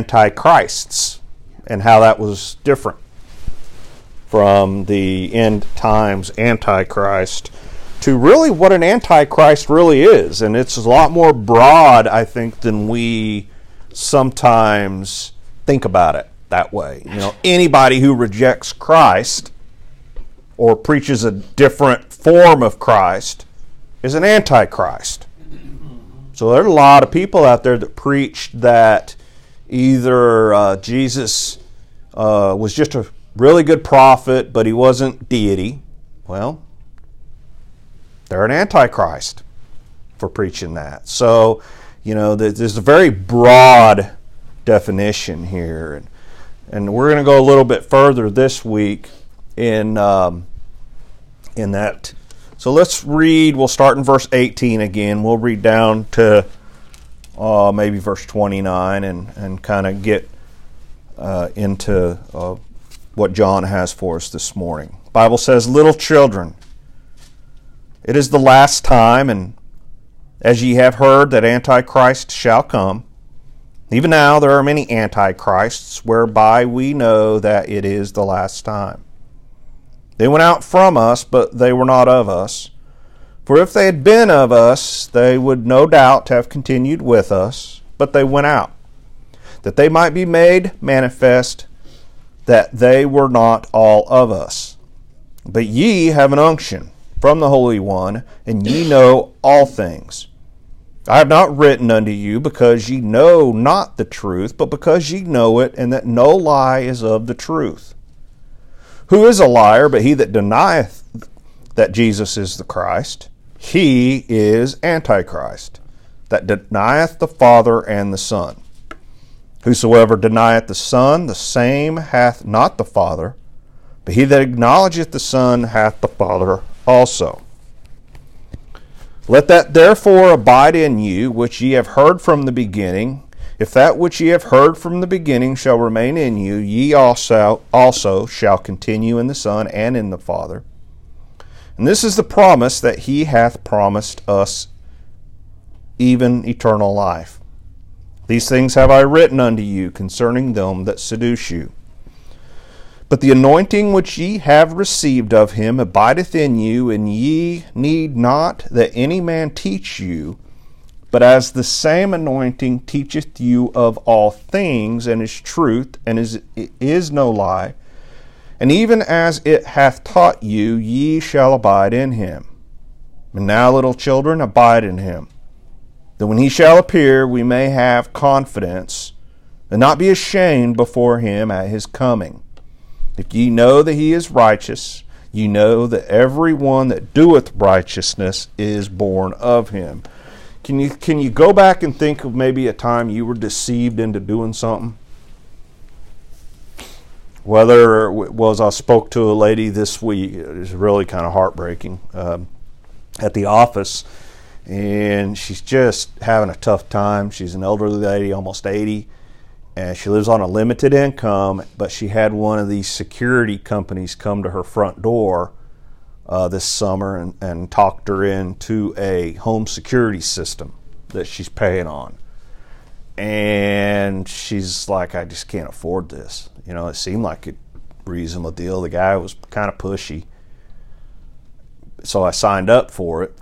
antichrists and how that was different from the end times antichrist to really what an antichrist really is. And it's a lot more broad i think than we sometimes think about it that way. You know anybody who rejects christ or preaches a different form of christ is an antichrist. So there are a lot of people out there that preach that either uh, Jesus uh, was just a really good prophet, but he wasn't deity. Well, they're an antichrist for preaching that. So, you know, there's a very broad definition here, and and we're going to go a little bit further this week in um, in that so let's read. We'll start in verse 18 again. We'll read down to uh, maybe verse 29 and, and kind of get uh, into uh, what John has for us this morning. Bible says, "Little children, it is the last time, and as ye have heard that Antichrist shall come, even now there are many antichrists, whereby we know that it is the last time." They went out from us, but they were not of us. For if they had been of us, they would no doubt have continued with us, but they went out, that they might be made manifest that they were not all of us. But ye have an unction from the Holy One, and ye know all things. I have not written unto you because ye know not the truth, but because ye know it, and that no lie is of the truth. Who is a liar but he that denieth that Jesus is the Christ? He is Antichrist, that denieth the Father and the Son. Whosoever denieth the Son, the same hath not the Father, but he that acknowledgeth the Son hath the Father also. Let that therefore abide in you, which ye have heard from the beginning. If that which ye have heard from the beginning shall remain in you, ye also also shall continue in the Son and in the Father. And this is the promise that he hath promised us, even eternal life. These things have I written unto you concerning them that seduce you. But the anointing which ye have received of him abideth in you, and ye need not that any man teach you but as the same anointing teacheth you of all things, and is truth, and is, is no lie, and even as it hath taught you, ye shall abide in him. And now, little children, abide in him, that when he shall appear, we may have confidence, and not be ashamed before him at his coming. If ye know that he is righteous, ye know that every one that doeth righteousness is born of him. Can you can you go back and think of maybe a time you were deceived into doing something? Whether it was I spoke to a lady this week, was really kind of heartbreaking um, at the office, and she's just having a tough time. She's an elderly lady, almost 80, and she lives on a limited income, but she had one of these security companies come to her front door uh, this summer and, and talked her into a home security system that she's paying on. And she's like, I just can't afford this. You know, it seemed like a reasonable deal. The guy was kind of pushy. So I signed up for it.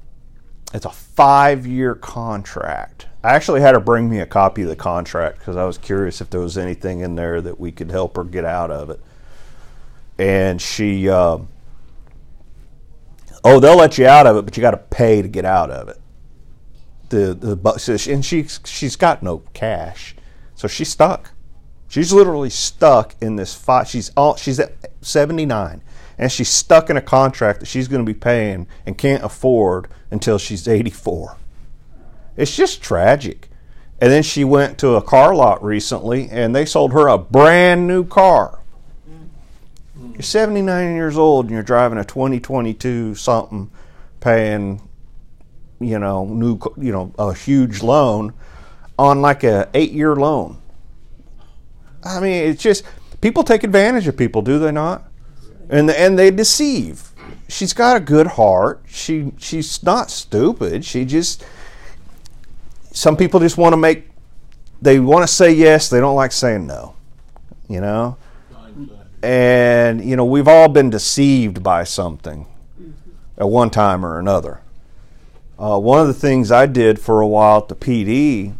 It's a five year contract. I actually had her bring me a copy of the contract because I was curious if there was anything in there that we could help her get out of it. And she, uh, oh, they'll let you out of it, but you got to pay to get out of it. The the and she she's got no cash, so she's stuck. She's literally stuck in this fight. She's all she's at seventy nine, and she's stuck in a contract that she's going to be paying and can't afford until she's eighty four. It's just tragic. And then she went to a car lot recently, and they sold her a brand new car you're 79 years old and you're driving a 2022 something, paying, you know, new, you know, a huge loan on like a eight year loan. I mean, it's just people take advantage of people, do they not? And and they deceive. She's got a good heart. She she's not stupid. She just some people just want to make they want to say yes, they don't like saying no. You know? And, you know, we've all been deceived by something at one time or another. Uh, one of the things I did for a while at the PD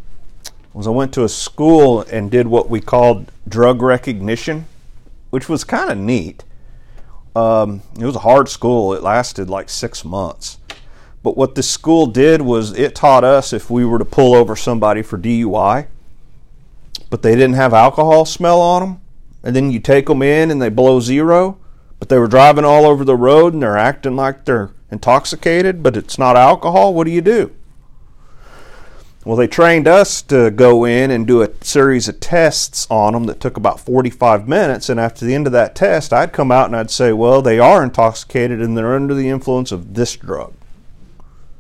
was I went to a school and did what we called drug recognition, which was kind of neat. Um, it was a hard school, it lasted like six months. But what this school did was it taught us if we were to pull over somebody for DUI, but they didn't have alcohol smell on them, and then you take them in and they blow zero, but they were driving all over the road and they're acting like they're intoxicated, but it's not alcohol, what do you do? Well, they trained us to go in and do a series of tests on them that took about 45 minutes. And after the end of that test, I'd come out and I'd say, well, they are intoxicated and they're under the influence of this drug.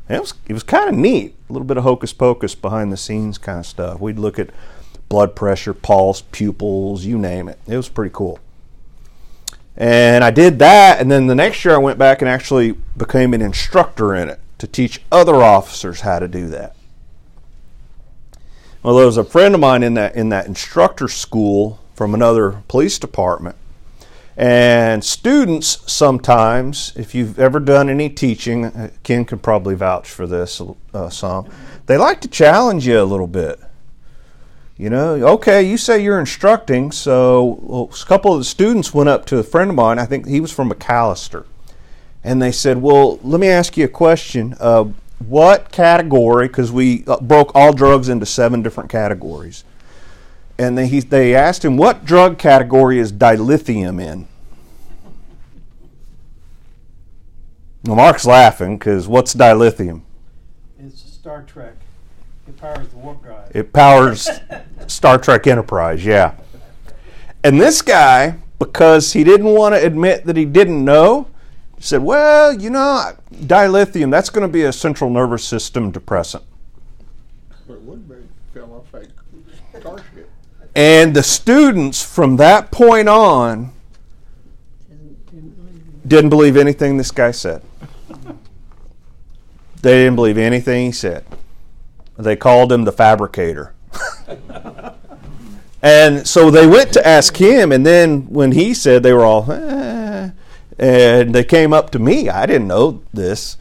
And it was, it was kind of neat, a little bit of hocus pocus behind the scenes kind of stuff. We'd look at blood pressure, pulse, pupils, you name it. It was pretty cool. And I did that, and then the next year I went back and actually became an instructor in it to teach other officers how to do that. Well, there was a friend of mine in that in that instructor school from another police department, and students sometimes, if you've ever done any teaching, uh, Ken can probably vouch for this uh, some. They like to challenge you a little bit. You know, okay, you say you're instructing, so well, a couple of the students went up to a friend of mine. I think he was from McAllister, and they said, "Well, let me ask you a question. Uh, what category? Because we uh, broke all drugs into seven different categories." And they, he, they asked him, "What drug category is dilithium in?" Well, Mark's laughing because what's dilithium? It's Star Trek. It powers the warp drive. It powers Star Trek Enterprise, yeah. And this guy, because he didn't want to admit that he didn't know, said, Well, you know, dilithium, that's going to be a central nervous system depressant. But it would be, fell off like starship. And the students from that point on didn't believe anything this guy said. They didn't believe anything he said. They called him the fabricator. and so they went to ask him, and then when he said, they were all, eh, and they came up to me. I didn't know this.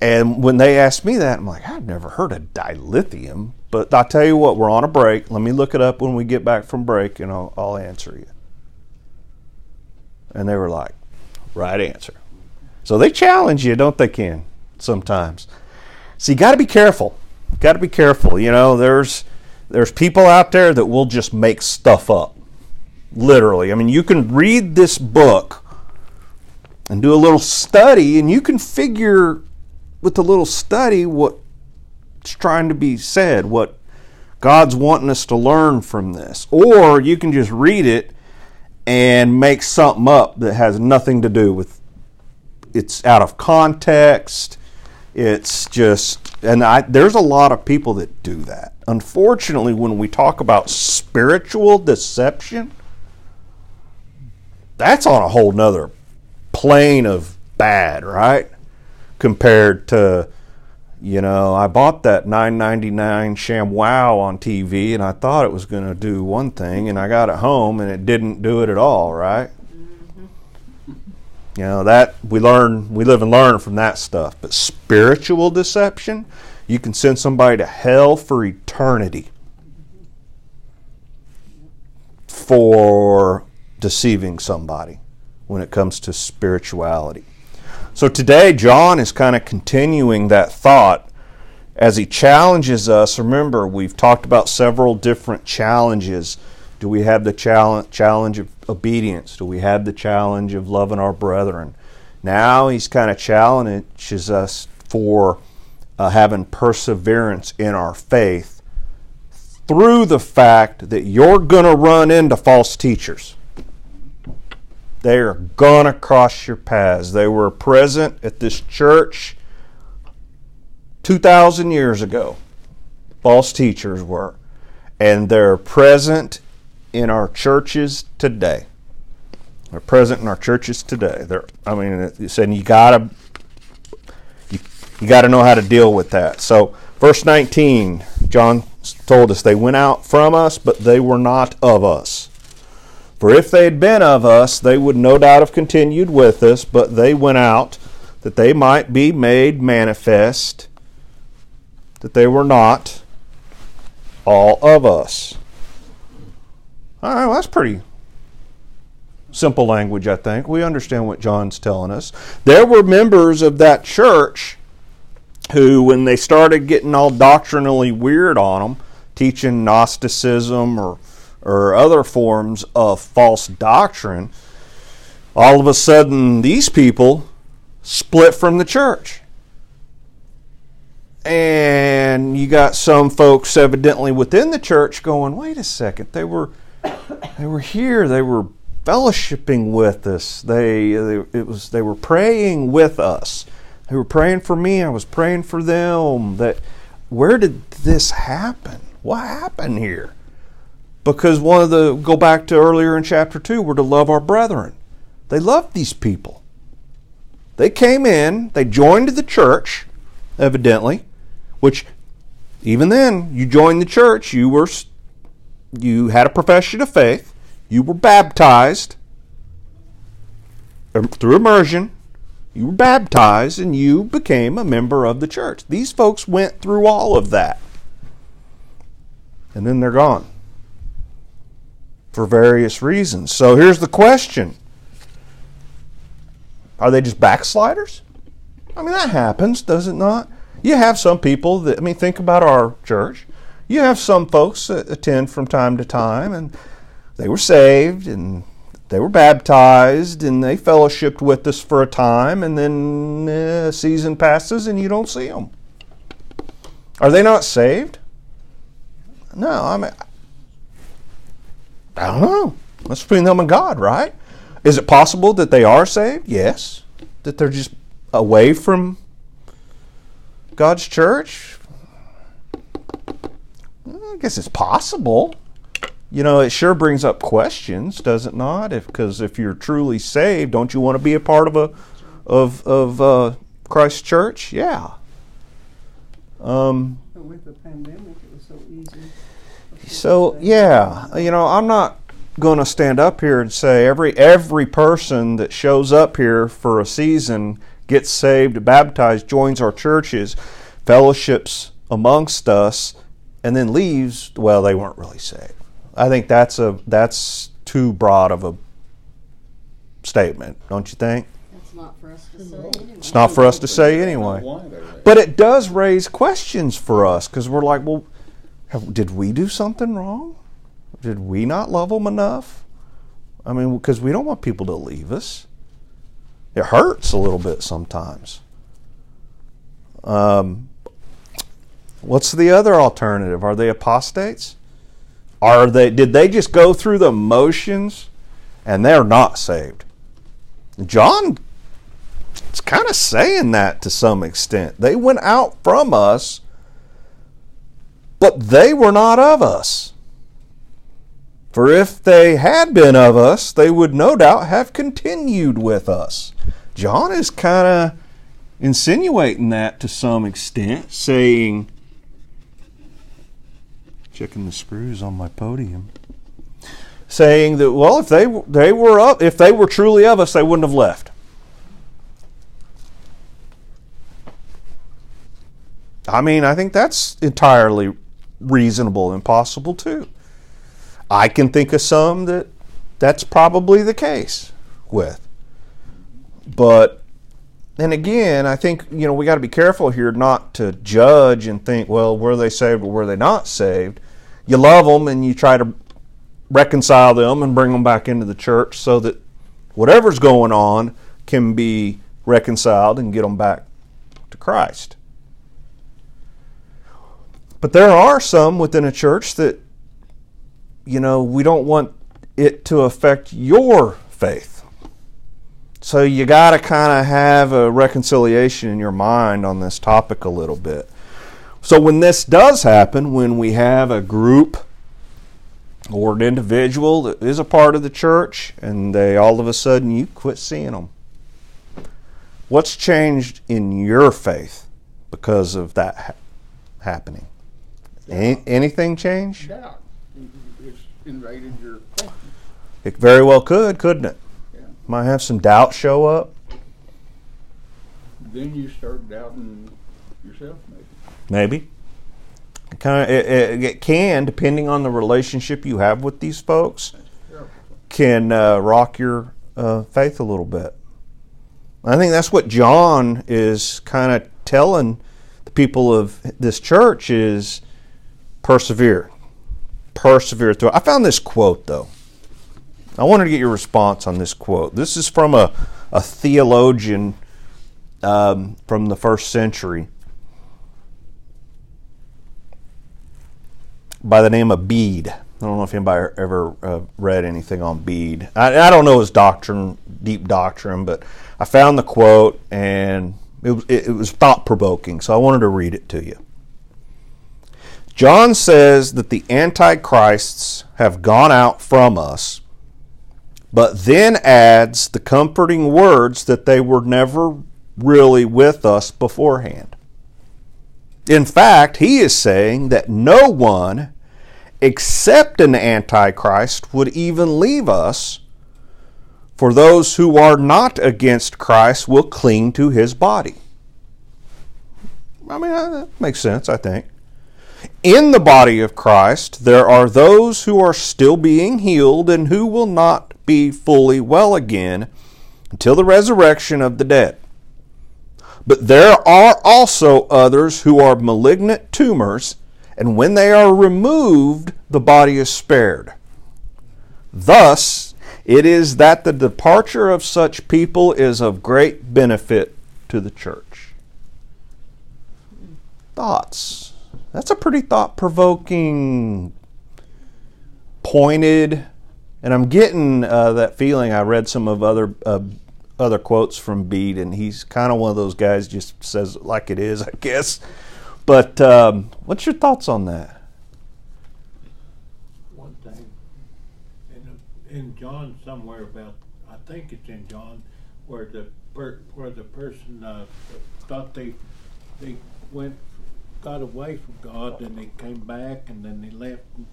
And when they asked me that, I'm like, I've never heard of dilithium. But I'll tell you what, we're on a break. Let me look it up when we get back from break, and I'll, I'll answer you. And they were like, right answer. So they challenge you, don't they, Ken? Sometimes. So you got to be careful got to be careful. You know, there's there's people out there that will just make stuff up. Literally. I mean, you can read this book and do a little study and you can figure with a little study what's trying to be said, what God's wanting us to learn from this. Or you can just read it and make something up that has nothing to do with it's out of context. It's just and I, there's a lot of people that do that. Unfortunately, when we talk about spiritual deception, that's on a whole nother plane of bad, right? Compared to, you know, I bought that 9.99 ShamWow on TV, and I thought it was going to do one thing, and I got it home, and it didn't do it at all, right? You know, that we learn, we live and learn from that stuff. But spiritual deception, you can send somebody to hell for eternity for deceiving somebody when it comes to spirituality. So today, John is kind of continuing that thought as he challenges us. Remember, we've talked about several different challenges do we have the challenge, of obedience? Do we have the challenge of loving our brethren? Now he's kind of challenges us for uh, having perseverance in our faith through the fact that you're going to run into false teachers. They are going to cross your paths. They were present at this church 2,000 years ago. False teachers were. And they're present in our churches today. They're present in our churches today. They're, I mean, saying you gotta, you, you gotta know how to deal with that. So, verse 19, John told us they went out from us, but they were not of us. For if they had been of us, they would no doubt have continued with us, but they went out that they might be made manifest that they were not all of us. All right, well, that's pretty simple language, I think. We understand what John's telling us. There were members of that church who, when they started getting all doctrinally weird on them, teaching Gnosticism or, or other forms of false doctrine, all of a sudden these people split from the church. And you got some folks evidently within the church going, wait a second, they were they were here, they were fellowshipping with us. They, they it was they were praying with us. They were praying for me. I was praying for them. That where did this happen? What happened here? Because one of the go back to earlier in chapter two, we're to love our brethren. They loved these people. They came in, they joined the church, evidently, which even then, you joined the church, you were you had a profession of faith, you were baptized um, through immersion, you were baptized and you became a member of the church. These folks went through all of that. And then they're gone for various reasons. So here's the question Are they just backsliders? I mean, that happens, does it not? You have some people that, I mean, think about our church. You have some folks that attend from time to time, and they were saved and they were baptized and they fellowshipped with us for a time, and then uh, a season passes and you don't see them. Are they not saved? No, I mean, I don't know. That's between them and God, right? Is it possible that they are saved? Yes. That they're just away from God's church? I guess it's possible. You know, it sure brings up questions, does it not? Because if, if, you're truly saved, don't you want to be a part of a of of uh, Christ's church? Yeah. Um, but with the pandemic, it was so easy. So yeah, you know, I'm not going to stand up here and say every every person that shows up here for a season gets saved, baptized, joins our churches, fellowships amongst us, and then leaves. Well, they weren't really saved. I think that's a that's too broad of a statement, don't you think? It's not for us to say anyway. It's not for us to say anyway. But it does raise questions for us because we're like, well, have, did we do something wrong? Did we not love them enough? I mean, because we don't want people to leave us. It hurts a little bit sometimes. Um, what's the other alternative? Are they apostates? Are they did they just go through the motions and they're not saved? John is kind of saying that to some extent. They went out from us, but they were not of us. For if they had been of us, they would no doubt have continued with us. John is kind of insinuating that to some extent, saying, checking the screws on my podium, saying that well, if they they were up, if they were truly of us, they wouldn't have left. I mean, I think that's entirely reasonable and possible too. I can think of some that that's probably the case with. But and again, I think you know we got to be careful here not to judge and think, well, were they saved or were they not saved? You love them and you try to reconcile them and bring them back into the church so that whatever's going on can be reconciled and get them back to Christ. But there are some within a church that, you know, we don't want it to affect your faith. So you got to kind of have a reconciliation in your mind on this topic a little bit. So when this does happen, when we have a group or an individual that is a part of the church and they all of a sudden you quit seeing them, what's changed in your faith because of that ha- happening? Any, anything change? doubt. It's invaded your thinking. It very well could, couldn't it? Yeah. Might have some doubt show up. Then you start doubting yourself, maybe. Maybe. It, it can, depending on the relationship you have with these folks, can uh, rock your uh, faith a little bit. I think that's what John is kind of telling the people of this church is persevere, persevere through. I found this quote though. I wanted to get your response on this quote. This is from a, a theologian um, from the first century by the name of Bede. I don't know if anybody ever uh, read anything on Bede. I, I don't know his doctrine, deep doctrine, but I found the quote and it it was thought provoking, so I wanted to read it to you. John says that the antichrists have gone out from us, but then adds the comforting words that they were never really with us beforehand. In fact, he is saying that no one except an antichrist would even leave us, for those who are not against Christ will cling to his body. I mean, uh, that makes sense, I think. In the body of Christ, there are those who are still being healed and who will not be fully well again until the resurrection of the dead. But there are also others who are malignant tumors, and when they are removed, the body is spared. Thus, it is that the departure of such people is of great benefit to the church. Thoughts? That's a pretty thought provoking, pointed, and I'm getting uh, that feeling. I read some of other uh, other quotes from Bede, and he's kind of one of those guys just says like it is, I guess. But um, what's your thoughts on that? one thing, in, in John somewhere about, I think it's in John, where the per, where the person uh, thought they they went got away from God, and they came back, and then they left, and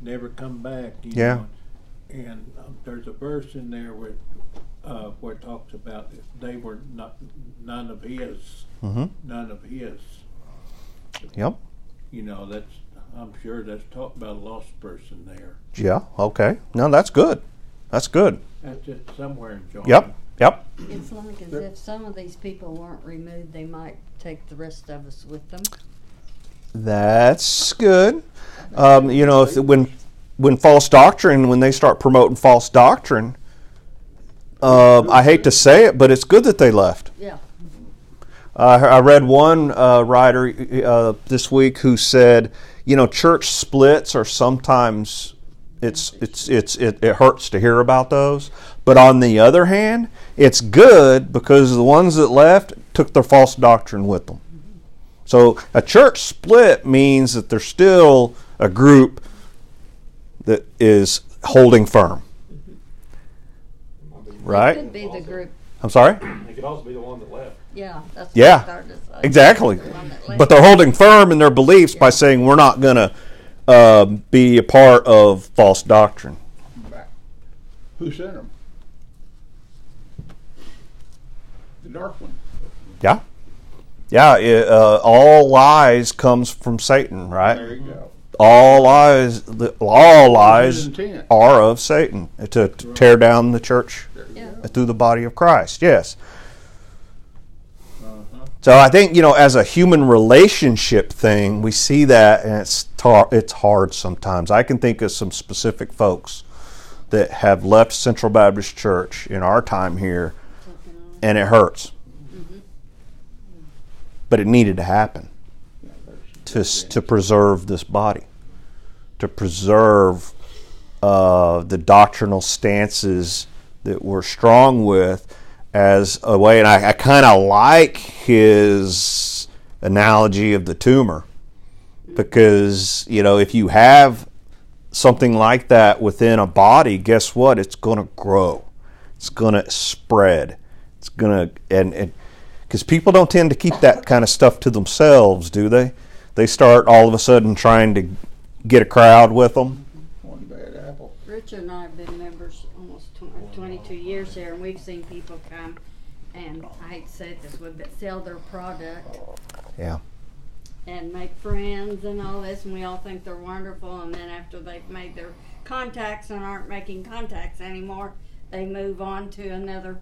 never come back. You Yeah. Know? And um, there's a verse in there where uh, where it talks about if they were not none of His, Mm-hmm. none of His. Yep. You know, that's I'm sure that's talking about a lost person there. Yeah. Okay. No, that's good. That's good. That's just somewhere in John. Yep. Yep. It's like as if some of these people weren't removed, they might take the rest of us with them. That's good. Um, you know, if when when false doctrine, when they start promoting false doctrine, uh, I hate to say it, but it's good that they left. Yeah. Uh, I read one uh, writer uh, this week who said, you know, church splits are sometimes it's it's it's it, it hurts to hear about those, but on the other hand, it's good because the ones that left took their false doctrine with them. So a church split means that there's still a group that is holding firm. Right? Could be the group. I'm sorry. It could also be the one that left. Yeah. That's Yeah, started to. Exactly. The one that left. But they're holding firm in their beliefs by saying we're not going to um, be a part of false doctrine. Back. Who sent them? The dark one. Yeah. Yeah. It, uh, all lies comes from Satan, right? There you go. All lies, all lies are of Satan to, to tear down the church Yeah. through the body of Christ. Yes. So I think you know, as a human relationship thing, we see that, and it's tar- it's hard sometimes. I can think of some specific folks that have left Central Baptist Church in our time here, and it hurts. But it needed to happen to to preserve this body, to preserve uh, the doctrinal stances that we're strong with as a way. And I, I kind of like his analogy of the tumor because you know if you have something like that within a body, guess what? It's going to grow. It's going to spread. It's going to and and because people don't tend to keep that kind of stuff to themselves, do they? they start all of a sudden trying to get a crowd with them. One bad apple. Richard and I have been members almost tw- 22 years here, and we've seen people come and I hate to say it this way, but sell their product Yeah. and make friends and all this, and we all think they're wonderful. And then after they've made their contacts and aren't making contacts anymore, they move on to another,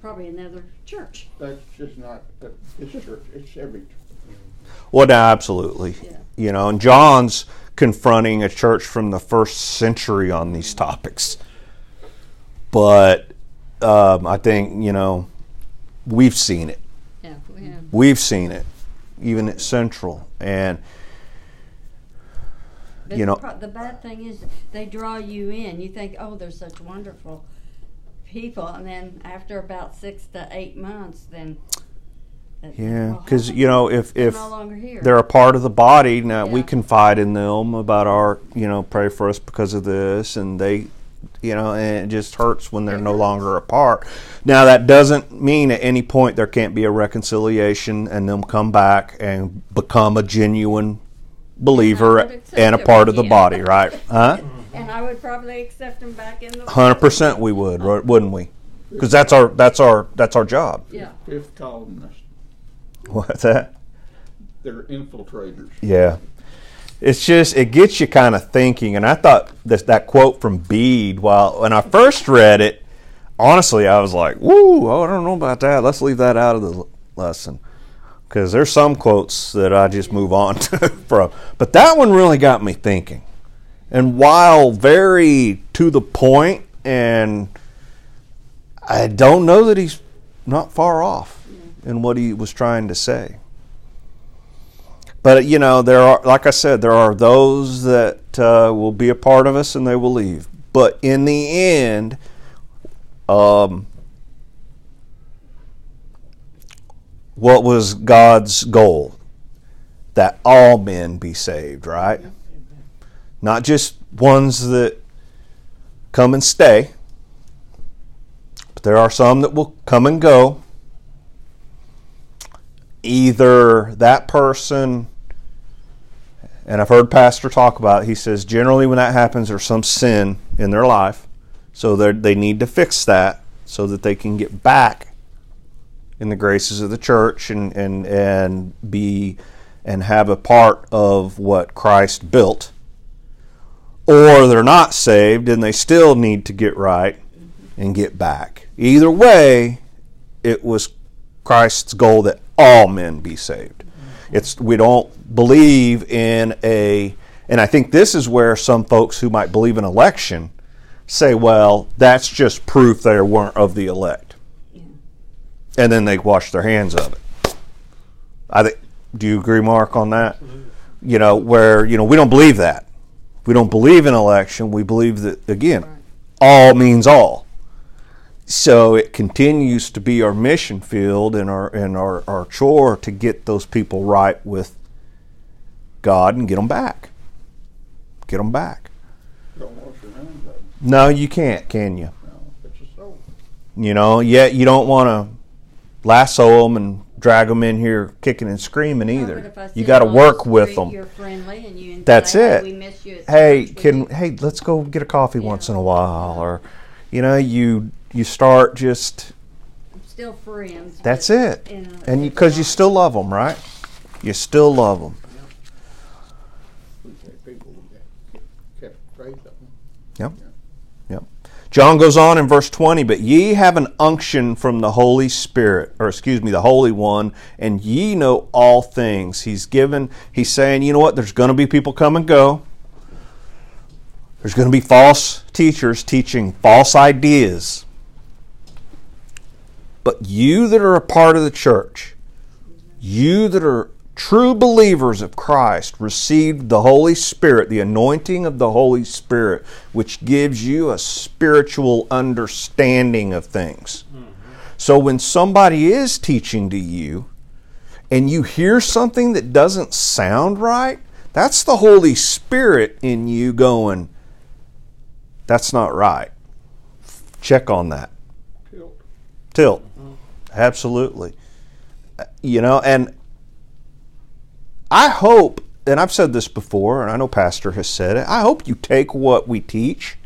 probably another church. That's just not, that- it's church, it's every church. Well, no, absolutely. Yeah. You know, and John's confronting a church from the first century on these topics. But um, I think, you know, we've seen it. Yeah, we have. We've seen it, even at Central. And, But You the know- pro- the bad thing is they draw you in. You think, oh, they're such wonderful people, and then after about six to eight months, then yeah, because, you know, if, they're if no they're a part of the body, now we confide in them about our, you know, pray for us because of this. And they, you know, and it just hurts when they're no longer apart. Now, that doesn't mean at any point there can't be a reconciliation and them come back and become a genuine believer would and a them part of the body, right? Huh? and I would probably accept them back in the Hundred percent, we would, right, wouldn't we? Because that's our that's our that's our job. Yeah, Fifth columnist, What's that? they're infiltrators. Yeah. It's just it gets you kind of thinking, and I thought that quote from Bede. While when I first read it, honestly, I was like, "Woo! I don't know about that. Let's leave that out of the lesson." Because there's some quotes that I just move on to from, but that one really got me thinking. And while very to the point, and I don't know that he's not far off in what he was trying to say. But you know, there are, like I said, there are those that uh, will be a part of us and they will leave. But in the end, um, what was God's goal? That all men be saved, right? Not just ones that come and stay, but there are some that will come and go. Either that person and I've heard Pastor talk about it. He says generally when that happens, there's some sin in their life. So they need to fix that so that they can get back in the graces of the church and, and, and be and have a part of what Christ built. Or they're not saved and they still need to get right and get back. Either way, it was Christ's goal that all men be saved. It's we don't believe in a and I think this is where some folks who might believe in election say, well, that's just proof they weren't of the elect. And then they wash their hands of it. I think do you agree, Mark, on that? You know, where, you know, we don't believe that. We don't believe in election. We believe that again, Right. all means all. So it continues to be our mission field and our and our, our chore to get those people right with God and get them back. Get them back. Don't wash your hands. No, you can't, can you? No, it's a soul. You know, yet you don't want to lasso them and drag them in here kicking and screaming either. but You got to them the work with them. You're friendly, and you That's it. "Hey, we miss you. At hey, church. We can hey, let's go get a coffee Yeah. once in a while, or you know, you you start just still friends. that's it, and because you, still love them, right? You still love them. We had people that kept faith of them. Yep. Yep. John goes on in verse 20, but ye have an unction from the Holy Spirit, or excuse me, the Holy One, and ye know all things. He's given, he's saying, you know what, there's going to be people come and go. There's going to be false teachers teaching false ideas. But you that are a part of the church, you that are true believers of Christ, received the Holy Spirit, the anointing of the Holy Spirit, which gives you a spiritual understanding of things. So when somebody is teaching to you and you hear something that doesn't sound right, that's the Holy Spirit in you going, that's not right. Check on that Tilt. tilt absolutely Uh, you know and I hope, and I've said this before, and I know Pastor has said it, I hope you take what we teach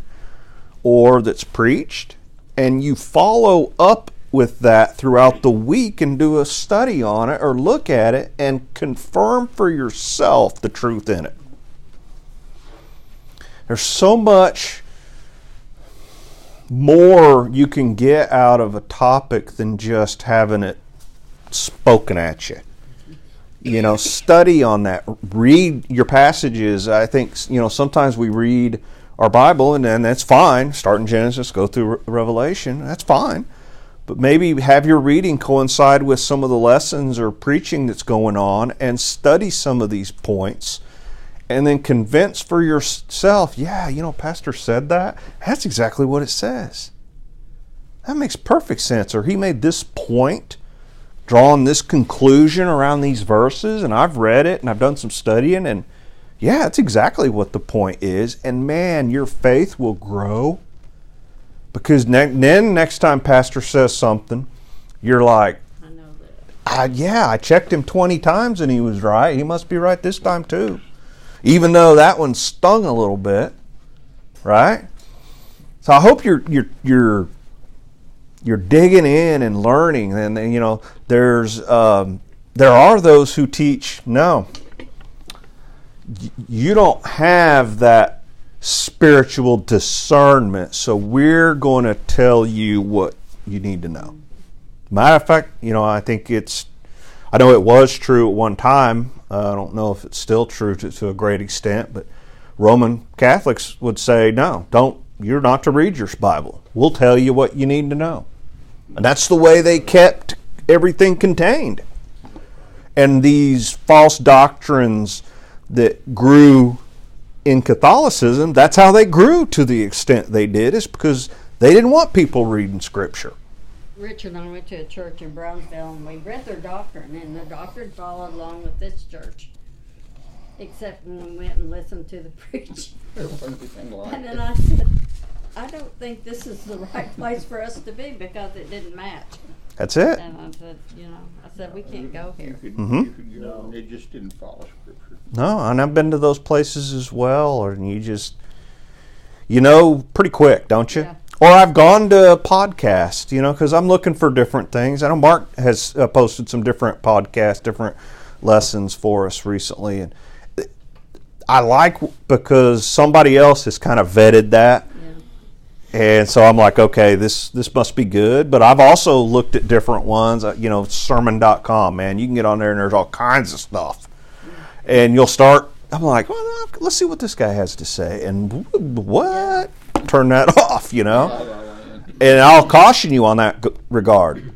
or that's preached and you follow up with that throughout the week and do a study on it or look at it and confirm for yourself the truth in it. There's so much more you can get out of a topic than just having it spoken at you. You know, study on that. Read your passages. I think, you know, sometimes we read our Bible and then that's fine. Start in Genesis, go through Re- Revelation. That's fine. But maybe have your reading coincide with some of the lessons or preaching that's going on and study some of these points and then convince for yourself, yeah, you know, Pastor said that. That's exactly what it says. That makes perfect sense. Or he made this point, drawn this conclusion around these verses, and I've read it and I've done some studying, and yeah, that's exactly what the point is. And man, your faith will grow because ne- then next time Pastor says something, you're like, I know that. I, yeah, I checked him 20 times and he was right. He must be right this time too. Even though that one stung a little bit, right? So I hope you're you're you're you're digging in and learning. And you know, there's um, there are those who teach no. You don't have that spiritual discernment, so we're going to tell you what you need to know. Matter of fact, you know, I think it's, I know it was true at one time. Uh, I don't know if it's still true to, to a great extent, but Roman Catholics would say, no, don't, you're not to read your Bible. We'll tell you what you need to know. And that's the way they kept everything contained. And these false doctrines that grew in Catholicism, that's how they grew to the extent they did, is because they didn't want people reading Scripture. Richard and I went to a church in Brownsville and we read their doctrine, and the doctrine followed along with this church. Except when we went and listened to the preach. And then. I said, I don't think this is the right place for us to be because it didn't match. That's it. And I said, you know, I said, we can't go You here. could, Mhm. you could go, and it just didn't follow scripture. No, and I've been to those places as well, or you just, you know, pretty quick, don't you? Yeah. Or I've gone to a podcast, you know, because I'm looking for different things. I know Mark has uh, posted some different podcasts, different lessons for us recently, and I like because somebody else has kind of vetted that. And so I'm like, okay, this this must be good. But I've also looked at different ones. uh, You know, sermon.com, man. You can get on there and there's all kinds of stuff. And you'll start, I'm like, well, let's see what this guy has to say. And what? Turn that off, you know? La La Land. And I'll caution you on that regard.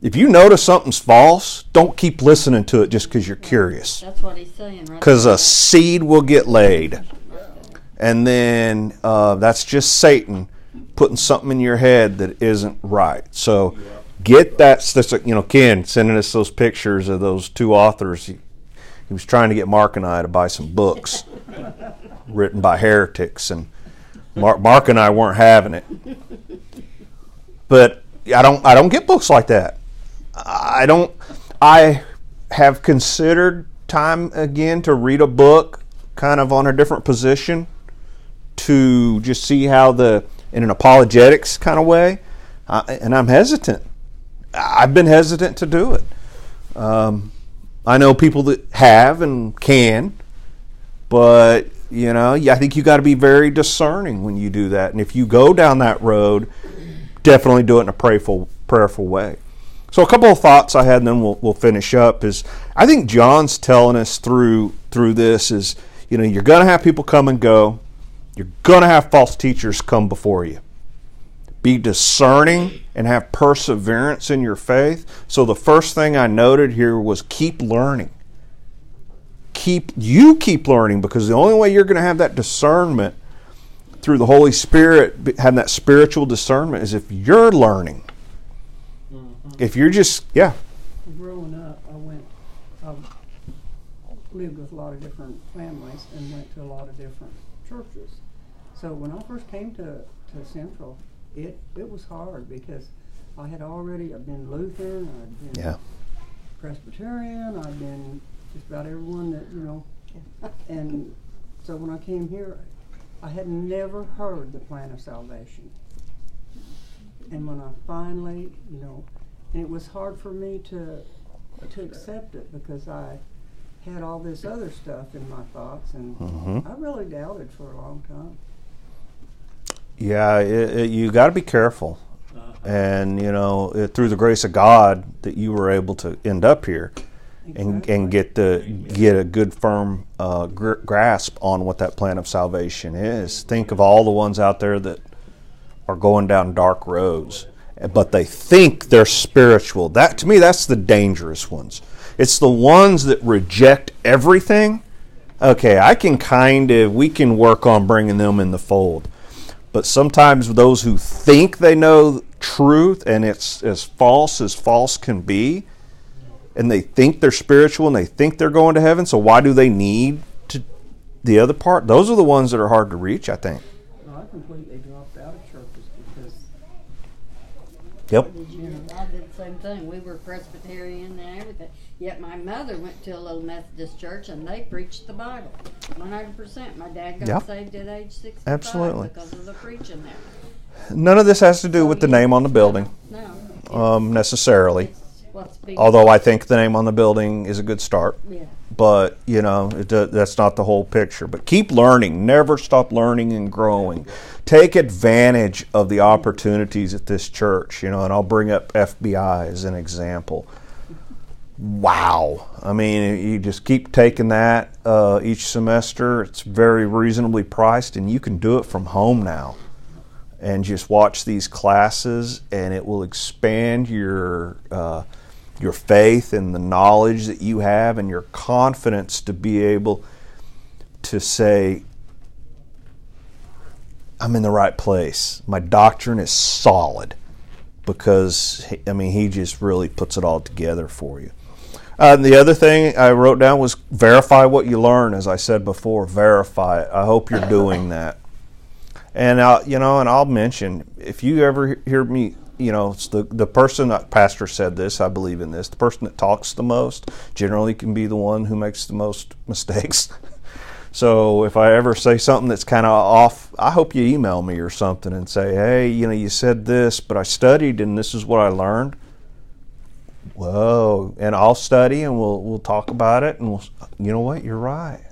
If you notice something's false, don't keep listening to it just because you're curious. That's what he's saying, right? Because a seed will get laid and then uh, that's just Satan putting something in your head that isn't right. So get that. You know, Ken sending us those pictures of those two authors. He, he was trying to get Mark and I to buy some books written by heretics, and Mark, Mark and I weren't having it. But I don't. I don't get books like that. I don't. I have considered time again to read a book, kind of on a different position, to just see how the in an apologetics kind of way, and I'm hesitant. I've been hesitant to do it. Um, I know people that have and can, but you know, I think you got to be very discerning when you do that. And if you go down that road, definitely do it in a prayerful, prayerful way. So a couple of thoughts I had, and then we'll, we'll finish up. Is I think John's telling us through through this is you know you're going to have people come and go, you're going to have false teachers come before you. Be discerning and have perseverance in your faith. So the first thing I noted here was keep learning. Keep you keep learning because the only way you're going to have that discernment through the Holy Spirit, having that spiritual discernment, is if you're learning. Mm-hmm. If you're just yeah, Growing up, I went, I lived with a lot of different families and went to a lot of different churches. So when I first came to, to Central, it, it was hard because I had already, I've been Lutheran, I'd been yeah, Presbyterian, I'd been just about everyone that, you know. And so when I came here, I had never heard the plan of salvation. And when I finally, you know, and it was hard for me to to accept it because I had all this other stuff in my thoughts, and Mhm. I really doubted for a long time. Yeah, it, it, you got to be careful. Uh, And, you know, it, through the grace of God that you were able to end up here and, Exactly. and get the get a good firm uh, gr- grasp on what that plan of salvation is. Think of all the ones out there that are going down dark roads, but they think they're spiritual. That to me, that's the dangerous ones. It's the ones that reject everything. Okay, I can kind of we can work on bringing them in the fold, but sometimes those who think they know truth and it's as false as false can be, and they think they're spiritual and they think they're going to heaven. So why do they need to the other part? Those are the ones that are hard to reach. I think. Well, I completely dropped out of churches because Yep. You know, I did the same thing. We were Presbyterian and everything. Yet my mother went to a little Methodist church and they preached the Bible. 100%. My dad got Yep. saved at age 65 Absolutely. because of the preaching there. None of this has to do with the name on the building No. um, necessarily. It's what's being, Although I think the name on the building is a good start. yeah. but you know it, do- that's not the whole picture but keep learning never stop learning and growing take advantage of the opportunities at this church you know and i'll bring up fbi as an example wow i mean you just keep taking that uh, each semester it's very reasonably priced and you can do it from home now and just watch these classes and it will expand your uh, your faith and the knowledge that you have and your confidence to be able to say I'm in the right place. My doctrine is solid because I mean he just really puts it all together for you. Uh, the other thing I wrote down was verify what you learn. As I said before, verify it. I hope you're doing that. And uh, you know, and I'll mention if you ever hear me, you know, it's the the person that pastor said this. I believe in this. The person that talks the most generally can be the one who makes the most mistakes. so if I ever say something that's kind of off, I hope you email me or something and say, hey, you know, you said this, but I studied and this is what I learned. Whoa! And I'll study and we'll we'll talk about it and we'll. You know what? You're right.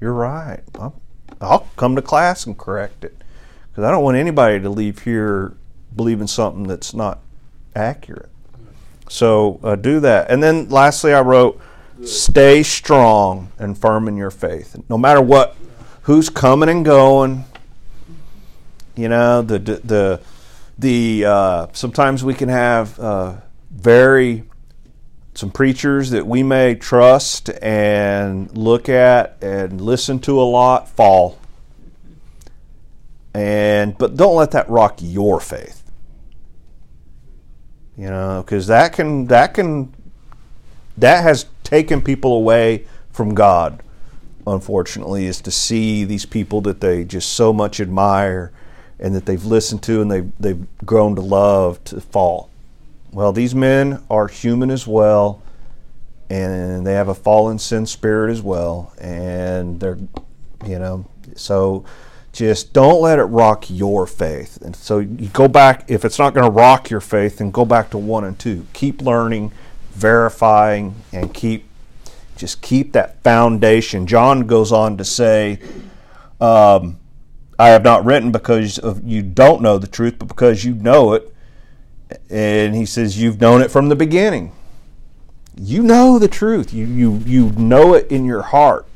You're right. I'll, I'll come to class and correct it because I don't want anybody to leave here believing something that's not accurate. So uh, do that. And then lastly, I wrote, stay strong and firm in your faith. No matter what, who's coming and going. You know the the the, the uh, sometimes we can have uh, very some preachers that we may trust and look at and listen to a lot fall. And but don't let that rock your faith. You know because that can that can that has taken people away from god unfortunately is to see these people that they just so much admire and that they've listened to and they've, they've grown to love to fall well, these men are human as well, and they have a fallen sin spirit as well, and they're, you know, so just don't let it rock your faith. And so you go back, if it's not going to rock your faith, then go back to one and two. Keep learning, verifying, and keep, just keep that foundation. John goes on to say, um, I have not written because of you don't know the truth, but because you know it and he says you've known it from the beginning. You know the truth. You you you know it in your heart.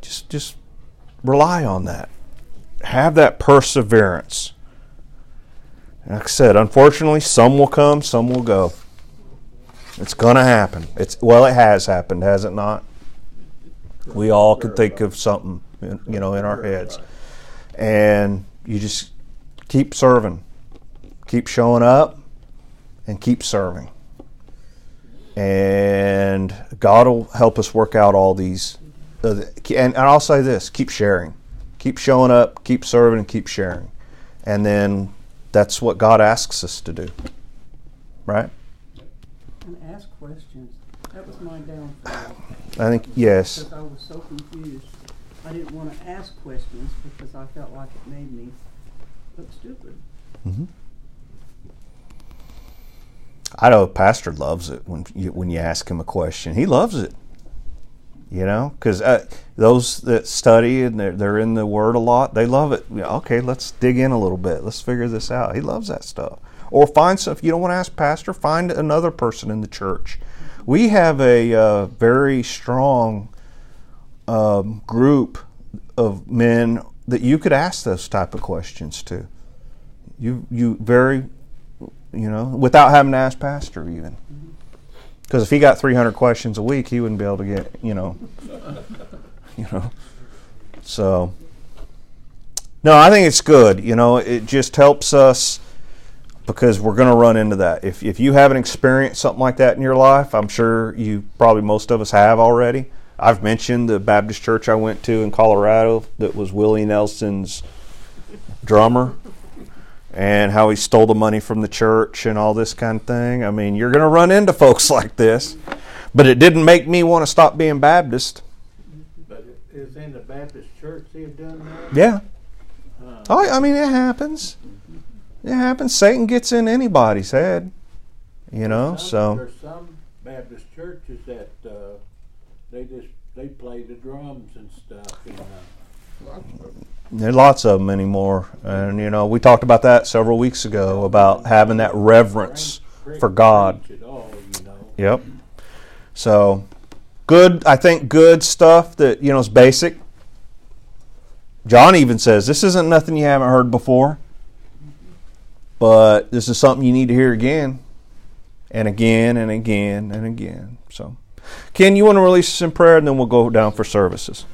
Just just rely on that. Have that perseverance. Like i said unfortunately some will come some will go. It's gonna happen. It's well it has happened has it not? We all could think of something in- you know in our heads. And you just keep serving keep showing up and keep serving. And God will help us work out all these. uh, And, and I'll say this keep sharing. Keep showing up, keep serving, and keep sharing. And then that's what God asks us to do. Right? and ask questions. That was my downfall. I think yes. Because I was so confused. I didn't want to ask questions because I felt like it made me look stupid. I know pastor loves it when you when you ask him a question. He loves it. You know, because uh, those that study and they're, they're in the Word a lot, they love it. You know, okay, let's dig in a little bit. Let's figure this out. He loves that stuff. Or find some. If you don't want to ask pastor, find another person in the church. We have a uh, very strong um, group of men that you could ask those type of questions to. You you very you know, without having to ask pastor even. Because if he got 300 questions a week, he wouldn't be able to get, you know, you know. So, no, I think it's good. You know, it just helps us because we're going to run into that. If if you haven't experienced something like that in your life, I'm sure you probably most of us have already. I've mentioned the Baptist church I went to in Colorado that was Willie Nelson's drummer and how he stole the money from the church and all this kind of thing. I mean, you're going to run into folks like this. But it didn't make me want to stop being Baptist. But it is in the Baptist church they've done that? Yeah. Uh, Oh, I mean, it happens. It happens. Satan gets in anybody's head, you know. some- So There's some Baptist churches that, uh, they just, they play the drums and stuff, and, uh, Them. there's lots of them anymore, and you know, we talked about that several weeks ago about having that reverence for God. Yep. So good. I think good stuff that you know is basic. John even says this isn't nothing you haven't heard before, but this is something you need to hear again, and again and again and again. So, Ken, you want to release us in prayer, and then we'll go down for services.